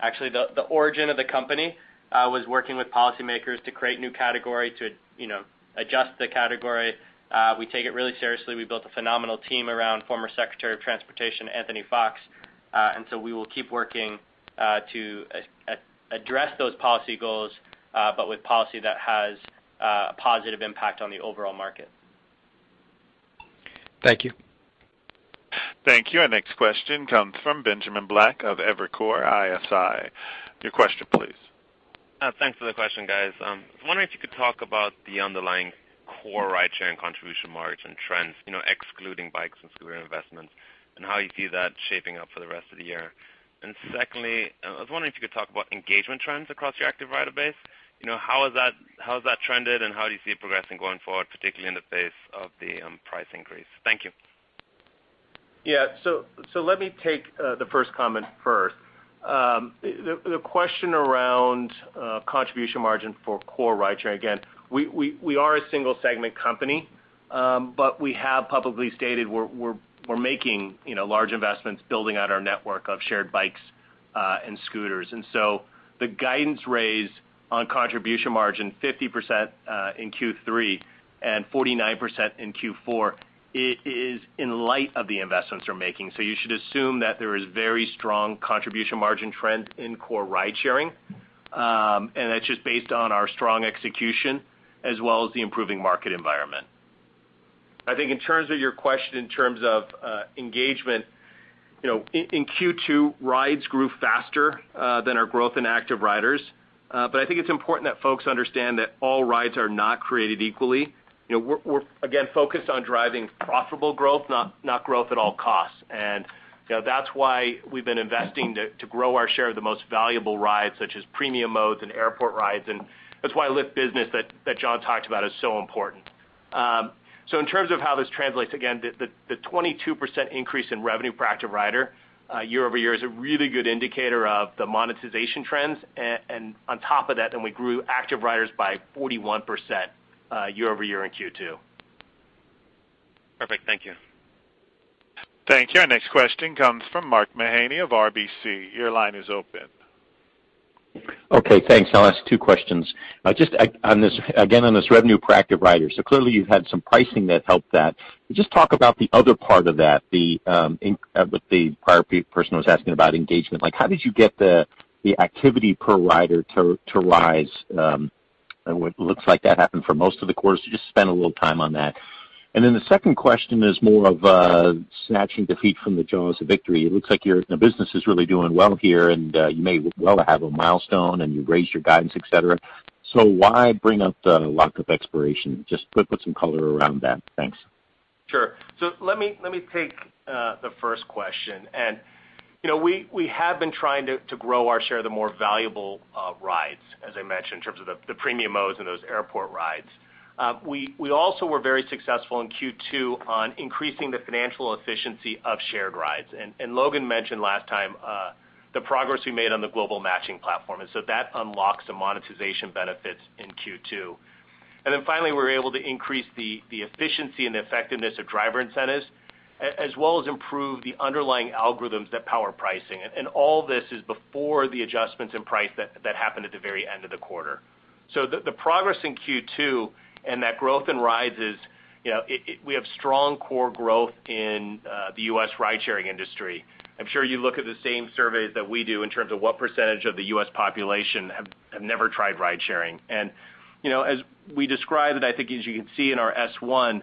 Actually, the origin of the company uh, was working with policymakers to create new category, to you know adjust the category. Uh, we take it really seriously. We built a phenomenal team around former Secretary of Transportation, Anthony Foxx. We will keep working to address those policy goals, but with policy that has a positive impact on the overall market. Thank you. Thank you. Our next question comes from Benjamin Black of Evercore ISI. Your question, please. Uh, thanks for the question, guys. Um, I was wondering if you could talk about the underlying core ride-sharing contribution margin trends, you know, excluding bikes and scooter investments, and how you see that shaping up for the rest of the year. And secondly, uh, I was wondering if you could talk about engagement trends across your active rider base. You know, how has that trended, and how do you see it progressing going forward, particularly in the face of the um, price increase? Thank you. Yeah. So so let me take uh, the first comment first. Um, the question around uh, contribution margin for core ride-sharing, again, we we are a single segment company, um, but we have publicly stated we're we're we're making you know, large investments building out our network of shared bikes uh, and scooters. And so the guidance raise on contribution margin 50% in Q3 and 49% in Q4 is in light of the investments we're making. So you should assume that there is very strong contribution margin trend in core ride-sharing, um, and that's just based on our strong execution as well as the improving market environment. I think in terms of your question in terms of uh, engagement, you know, in Q2, rides grew faster uh, than our growth in active riders. Uh but I think it's important that folks understand that all rides are not created equally. You know, we're, again, focused on driving profitable growth, not not growth at all costs. And you know, that's why we've been investing to grow our share of the most valuable rides, such as premium modes and airport rides, and that's why Lyft Business that John talked about is so important. Um so in terms of how this translates, again, the the 22% increase in revenue per active rider year-over-year is a really good indicator of the monetization trends. And on top of that, then we grew active riders by 41% year-over-year in Q2. Perfect. Thank you. Thank you. Our next question comes from Mark Mahaney of RBC. Your line is open. Okay, thanks. I'll ask two questions. Uh, just uh, on this again, on this revenue per active rider. So clearly you've had some pricing that helped that. Just talk about the other part of that, um, uh, what the prior person was asking about engagement. Like how did you get the activity per rider to rise? Um, Uh, it looks like that happened for most of the quarters. Just spend a little time on that. And then the second question is more of uh, snatching defeat from the jaws of victory. It looks like your business is really doing well here, and uh, you may well have a milestone, and you've raised your guidance, et cetera. So why bring up the lockup expiration? Just put put some color around that. Thanks. Sure. So let me let me take the first question. You know, we have been trying to grow our share of the more valuable uh, rides, as I mentioned, in terms of the premium modes and those airport rides. Uh, we we also were very successful in Q2 on increasing the financial efficiency of shared rides. And and Logan mentioned last time uh, the progress we made on the global matching platform, and so that unlocks some monetization benefits in Q2. Finally, we were able to increase the efficiency and the effectiveness of driver incentives, as well as improve the underlying algorithms that power pricing. All this is before the adjustments in price that happened at the very end of the quarter. So the progress in Q2 and that growth in rides is you know we have strong core growth in uh, the U.S. ride-sharing industry. I'm sure you look at the same surveys that we do in terms of what percentage of the U.S. population have never tried ride-sharing. And you know, as we described it, I think as you can see in our S1,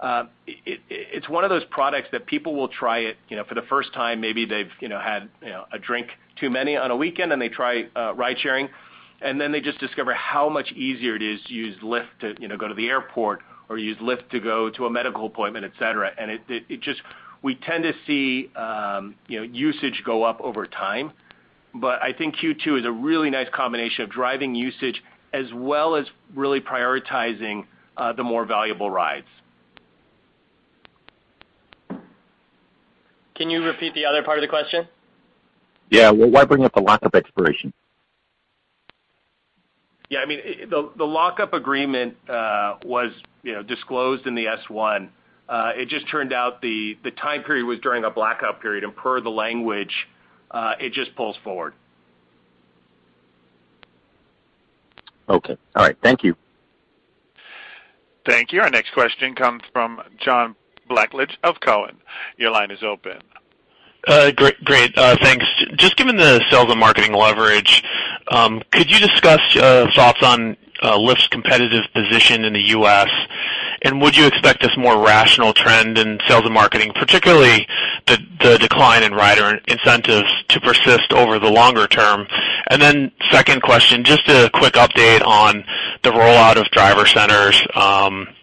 Um, it's one of those products that people will try it you know, for the first time. Maybe they've you know, had you know, a drink too many on a weekend, and they try uh, ride-sharing, and then they just discover how much easier it is to use Lyft to you know, go to the airport or use Lyft to go to a medical appointment, et cetera. It just we tend to see um, you know, usage go up over time. But I think Q2 is a really nice combination of driving usage as well as really prioritizing uh, the more valuable rides. Can you repeat the other part of the question? Yeah. Well, why bring up the lockup expiration? Yeah, I mean, the the lockup agreement uh, was you know, disclosed in the S1. Uh, it just turned out the time period was during a blackout period, and per the language, uh, it just pulls forward. Okay. All right. Thank you. Thank you. Our next question comes from John Blackledge of Cowen. Your line is open. Uh great. Great. Uh thanks. Just given the sales and marketing leverage, could you discuss thoughts on Lyft's competitive position in the U.S.? And would you expect this more rational trend in sales and marketing, particularly the decline in rider incentives, to persist over the longer term? Second question, just a quick update on the rollout of driver centers.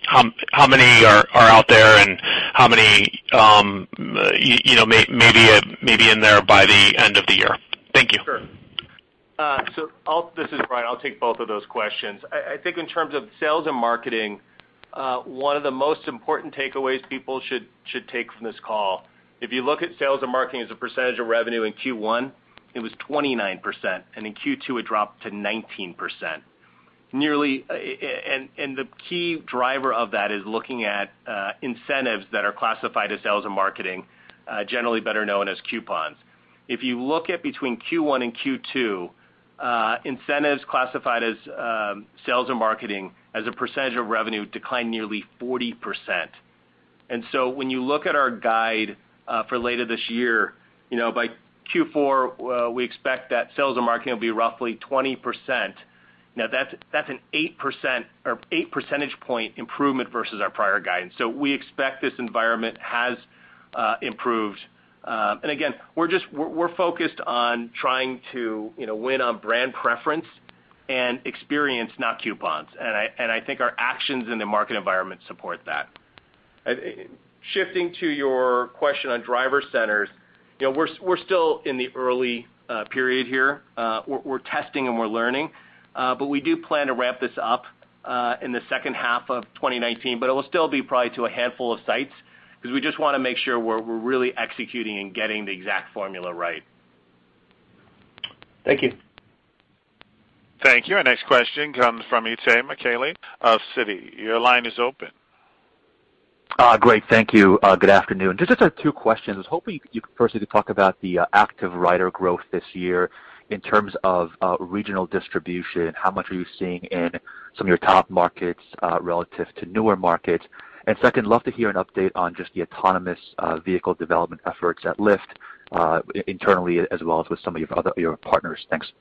How many are out there and how many um, may be uh, in there by the end of the year? Thank you. Sure. Uh, so this is Brian. I'll take both of those questions. I think in terms of sales and marketing, uh, one of the most important takeaways people should should take from this call, if you look at sales and marketing as a percentage of revenue in Q1, it was 29%, and in Q2, it dropped to 19%. Nearly, uh, and the key driver of that is looking at uh, incentives that are classified as sales and marketing, uh, generally better known as coupons. If you look at between Q1 and Q2, incentives classified as um, sales and marketing as a percentage of revenue declined nearly 40%. And so when you look at our guide for later this year, you know, by Q4, we expect that sales and marketing will be roughly 20%. Now that's that's an 8% or 8 percentage point improvement versus our prior guidance. So we expect this environment has uh, improved. Um and again, we're just we're we're focused on trying to you know, win on brand preference and experience, not coupons. And I and I think our actions in the market environment support that. Shifting to your question on driver centers, you know, we're we're still in the early uh, period here. Uh, we're testing and we're learning. Uh, we do plan to ramp this up uh, in the second half of 2019, but it will still be probably to a handful of sites because we just want to make sure we're really executing and getting the exact formula right. Thank you. Thank you. Our next question comes from Itay Michaeli of Citi. Your line is open. Uh great. Thank you. Uh, good afternoon. Just two questions. I was hoping you could firstly talk about the active rider growth this year in terms of uh, regional distribution. How much are you seeing in some of your top markets uh, relative to newer markets? And Second, love to hear an update on just the autonomous uh, vehicle development efforts at Lyft internally as well as with some of your other your partners. Thanks.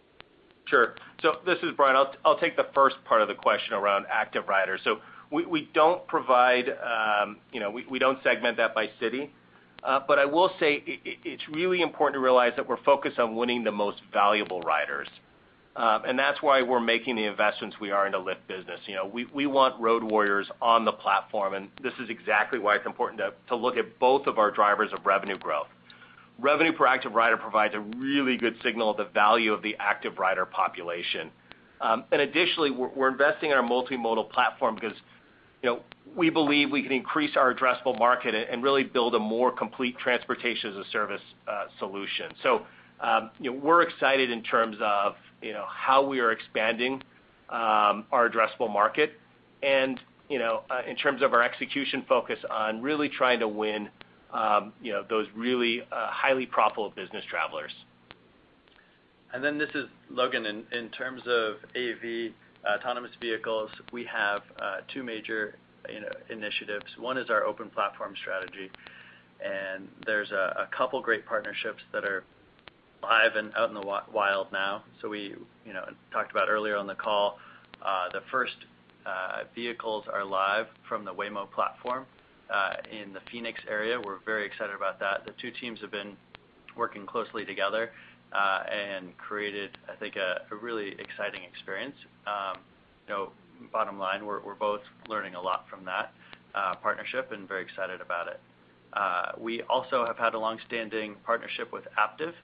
Sure. So this is Brian. I'll take the first part of the question around active riders. So we don't provide, um, you know, we don't segment that by city. I will say it's really important to realize that we're focused on winning the most valuable riders. Um and that's why we're making the investments we are in the Lyft Business. You know, we we want road warriors on the platform, and this is exactly why it's important to to look at both of our drivers of revenue growth. Revenue per active rider provides a really good signal of the value of the active rider population. Um and additionally, we're investing in our multimodal platform because we believe we can increase our addressable market and really build a more complete transportation as a service solution. So um you know we're excited in terms of you know how we are expanding our addressable market and you know uh in terms of our execution focus on really trying to win um you know those really highly profitable business travelers. And then this is Logan. In terms of AV, Uh, autonomous vehicles, we have uh, two major initiatives. One is our open platform strategy, and there's a couple great partnerships that are live and out in the wild now. So we talked about earlier on the call, uh, the first vehicles are live from the Waymo platform in the Phoenix area. We're very excited about that. The two teams have been working closely together Uh, and created, I think, a really exciting experience. Um, bottom line, we're both learning a lot from that uh, partnership and very excited about it. Uh, we also have had a long-standing partnership with Aptiv,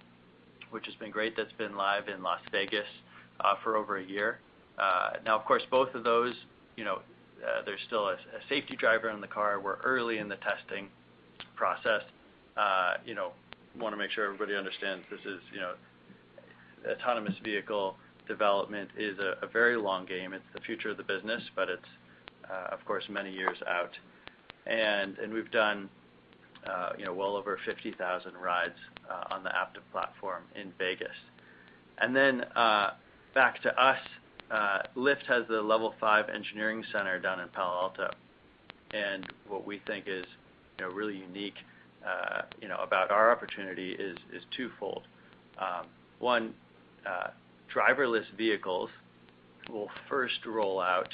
which has been great. That's been live in Las Vegas for over a year. Now, of course, both of those, you know, there's still a safety driver in the car. We're early in the testing process. Want to make sure everybody understands this is you know autonomous vehicle development is a very long game. It's the future of the business, but it's uh, of course many years out. We've done uh you know well over 50,000 rides uh, on the Aptiv platform in Vegas. And then uh, back to us, Lyft has the level 5 engineering center down in Palo Alto. And what we think is you know really unique Uh, about our opportunity is twofold. Um, one, uh, driverless vehicles will first roll out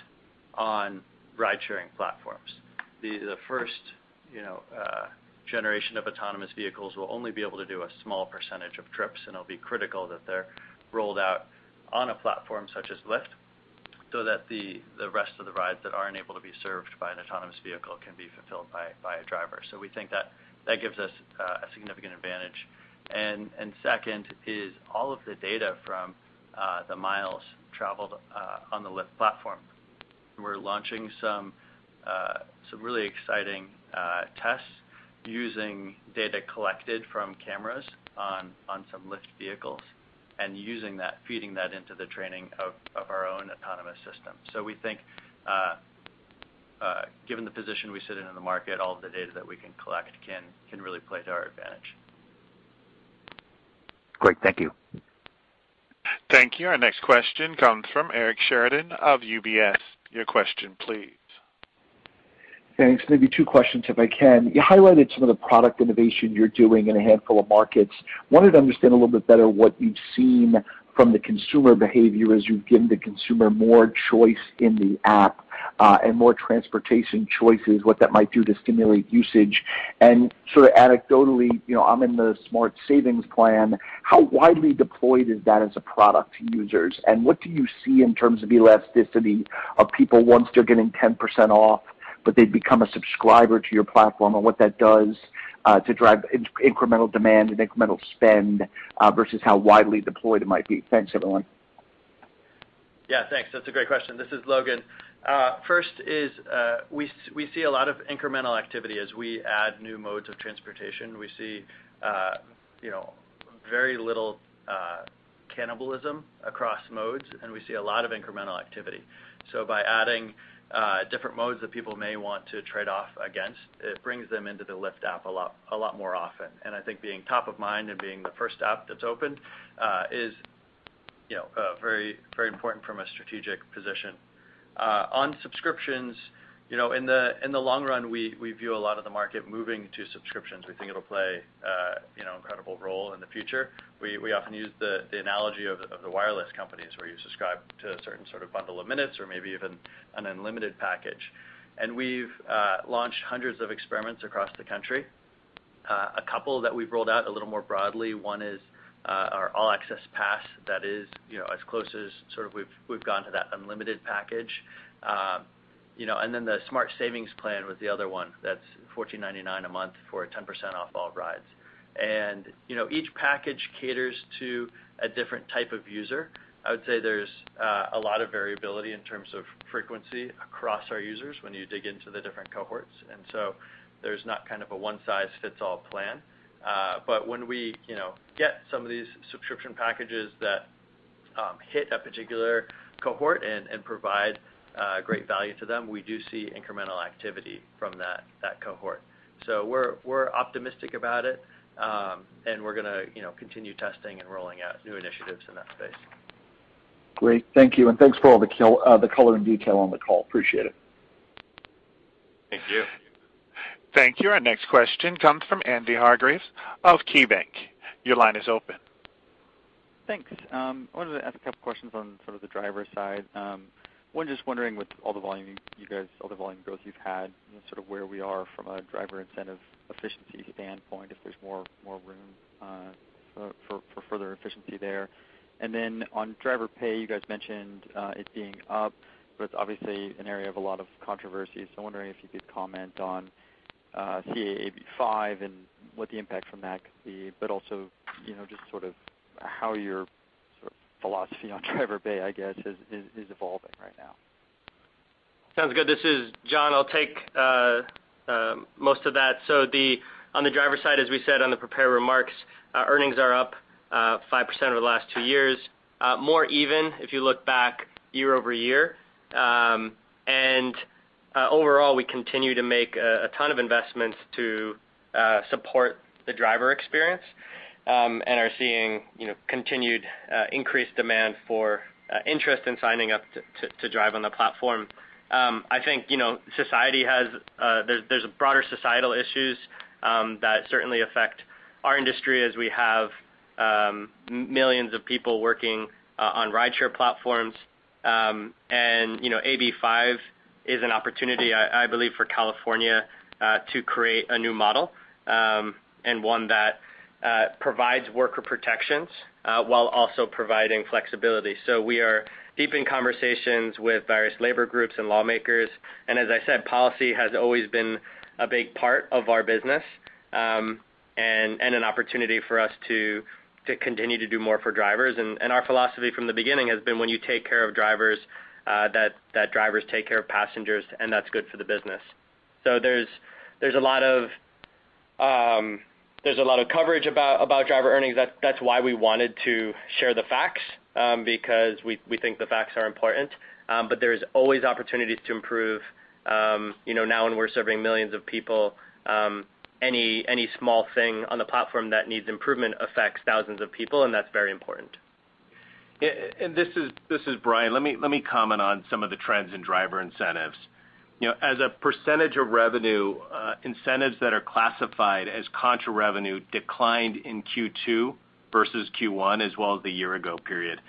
on ride-sharing platforms. The first uh, generation of autonomous vehicles will only be able to do a small percentage of trips, and it'll be critical that they're rolled out on a platform such as Lyft so that the rest of the rides that aren't able to be served by an autonomous vehicle can be fulfilled by a driver. So we think that gives us uh, a significant advantage. Second is all of the data from uh, the miles traveled uh, on the Lyft platform. We're launching some really exciting tests using data collected from cameras on some Lyft vehicles and using that, feeding that into the training of our own autonomous system. So we think, given the position we sit in in the market, all of the data that we can collect can really play to our advantage. Great. Thank you. Thank you. Our next question comes from Eric Sheridan of UBS. Your question, please. Thanks. Maybe two questions, if I can. You highlighted some of the product innovation you're doing in a handful of markets. Wanted to understand a little bit better what you've seen from the consumer behavior as you've given the consumer more choice in the app, Uh, and more transportation choices, what that might do to stimulate usage. And sort of anecdotally, you know, I'm in the Smart Savings Plan. How widely deployed is that as a product to users? And what do you see in terms of elasticity of people once they're getting 10% off, but they become a subscriber to your platform, and what that does uh, to drive incremental demand and incremental spend, uh, versus how widely deployed it might be? Thanks, everyone. Yeah, thanks. That's a great question. This is Logan. First is, uh, we see a lot of incremental activity as we add new modes of transportation. We see uh, you know, very little uh, cannibalism across modes, and we see a lot of incremental activity. So by adding different modes that people may want to trade off against, it brings them into the Lyft app a lot more often. And I think being top of mind and being the first app that's opened is you know, very, very important from a strategic position. Uh, on subscriptions, you know, in the in the long run, we we view a lot of the market moving to subscriptions. We think it'll play uh you know incredible role in the future. We we often use the analogy of the wireless companies, where you subscribe to a certain sort of bundle of minutes or maybe even an unlimited package. And we've uh, launched hundreds of experiments across the country. Uh, a couple that we've rolled out a little more broadly, one is Uh, our All Access Pass that is you know, as close as sort of we've gone to that unlimited package. Um, you know, and then the Smart Savings Plan was the other one. That's $14.99 a month for 10% off all rides. And each package caters to a different type of user. I would say there's uh, a lot of variability in terms of frequency across our users when you dig into the different cohorts. And so there's not kind of a one-size-fits-all plan. Uh, when we get some of these subscription packages that um, hit a particular cohort and provide uh, great value to them, we do see incremental activity from that cohort. So we're optimistic about it, um, and we're going to continue testing and rolling out new initiatives in that space. Great. Thank you. And thanks for all the uh, color and detail on the call. Appreciate it. Thank you. Thank you. Our next question comes from Andy Hargreaves of KeyBanc. Your line is open. Thanks. Um, I wanted to ask a couple questions on sort of the driver side. Um, one, just wondering with all the volume you guys, all the volume growth you've had, sort of where we are from a driver incentive efficiency standpoint, if there's more room uh, for further efficiency there. And then on driver pay, you guys mentioned uh, it being up, but it's obviously an area of a lot of controversy. So I'm wondering if you could comment on CA-AB5 and what the impact from that could be, but also, you know, just sort of how your sort of philosophy on driver pay, I guess, is evolving right now. Sounds good. This is John. I'll take uh, uh, most of that. So the on the driver side, as we said on the prepared remarks, uh, earnings are up 5% over the last two years. More even if you look back year-over-year. Uh, overall, we continue to make a ton of investments to uh, support the driver experience, um, and are seeing you know continued uh, increased demand for interest in signing up to drive on the platform. Um, I think you know society has uh there's broader societal issues um, that certainly affect our industry as we have millions of people working on rideshare platforms. Um and you know AB5 is an opportunity, I believe, for California uh, to create a new model, um, and one that uh, provides worker protections uh, while also providing flexibility. So we are deep in conversations with various labor groups and lawmakers. And as I said, policy has always been a big part of our business, um, and an opportunity for us to continue to do more for drivers. Our philosophy from the beginning has been when you take care of drivers, that drivers take care of passengers, and that's good for the business. So there's there's a lot of um there's a lot of coverage about driver earnings. That's why we wanted to share the facts, because we think the facts are important. Um but there's always opportunities to improve. Um you know, now when we're serving millions of people, any small thing on the platform that needs improvement affects thousands of people, and that's very important. And this is this is Brian. Let me comment on some of the trends in driver incentives. You know, as a percentage of revenue, uh, incentives that are classified as contra revenue declined in Q2 versus Q1 as well as the year ago period.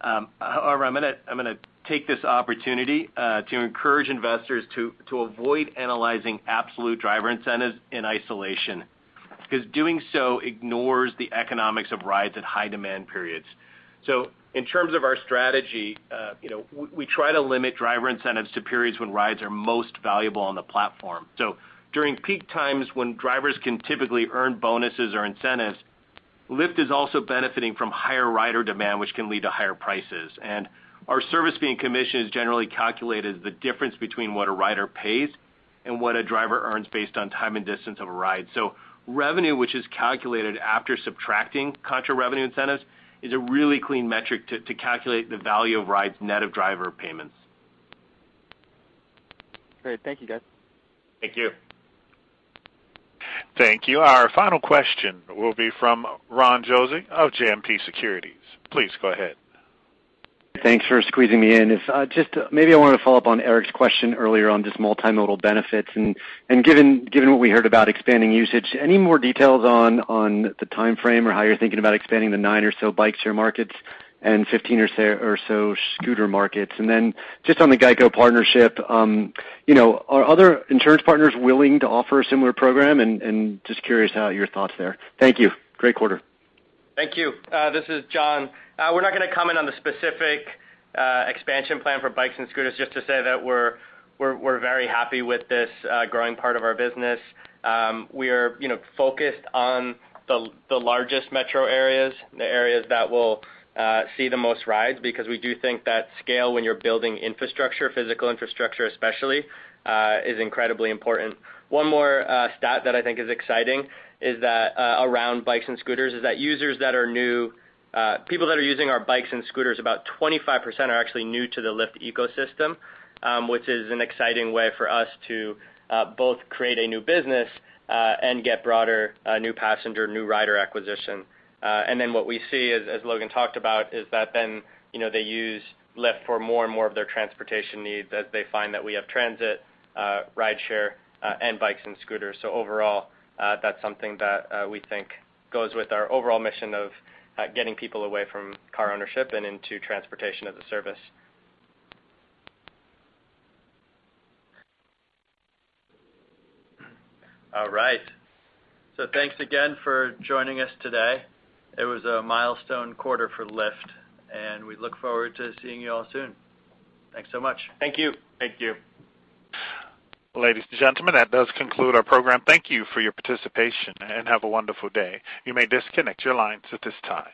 Um, however, I'm going to take this opportunity uh, to encourage investors to avoid analyzing absolute driver incentives in isolation, because doing so ignores the economics of rides at high demand periods. In terms of our strategy, uh, you know, we try to limit driver incentives to periods when rides are most valuable on the platform. So during peak times when drivers can typically earn bonuses or incentives, Lyft is also benefiting from higher rider demand, which can lead to higher prices. And our service fee and commission is generally calculated as the difference between what a rider pays and what a driver earns based on time and distance of a ride. So revenue, which is calculated after subtracting contra revenue incentives, is a really clean metric to calculate the value of rides net of driver payments. Great. Thank you, guys. Thank you. Thank you. Our final question will be from Ron Josey of JMP Securities. Please go ahead. Thanks for squeezing me in. Uh, just uh, maybe I wanted to follow up on Eric's question earlier on just multimodal benefits, and given given what we heard about expanding usage, any more details on on the timeframe or how you're thinking about expanding the nine or so bike share markets and 15 or so scooter markets? And then just on the GEICO partnership, um, you know, are other insurance partners willing to offer a similar program? Just curious how your thoughts there. Thank you. Great quarter. Thank you. Uh, this is John. Uh, we're not going to comment on the specific uh, expansion plan for bikes and scooters, just to say that we're very happy with this growing part of our business. Um, we are focused on the largest metro areas, the areas that will see the most rides, because we do think that scale when you're building infrastructure, physical infrastructure especially, is incredibly important. One more stat that I think is exciting Uh, around bikes and scooters is that users that are new, uh, people that are using our bikes and scooters, about 25% are actually new to the Lyft ecosystem, um, which is an exciting way for us to uh, both create a new business and get broader new passenger, new rider acquisition. Uh and then what we see, as Logan talked about, is that then they use Lyft for more and more of their transportation needs as they find that we have transit, rideshare, and bikes and scooters. So overall, Uh, that's something that uh, we think goes with our overall mission of uh, getting people away from car ownership and into transportation as a service. All right. So thanks again for joining us today. It was a milestone quarter for Lyft, and we look forward to seeing you all soon. Thanks so much. Thank you. Thank you. Ladies and gentlemen, that does conclude our program. Thank you for your participation, and have a wonderful day. You may disconnect your lines at this time.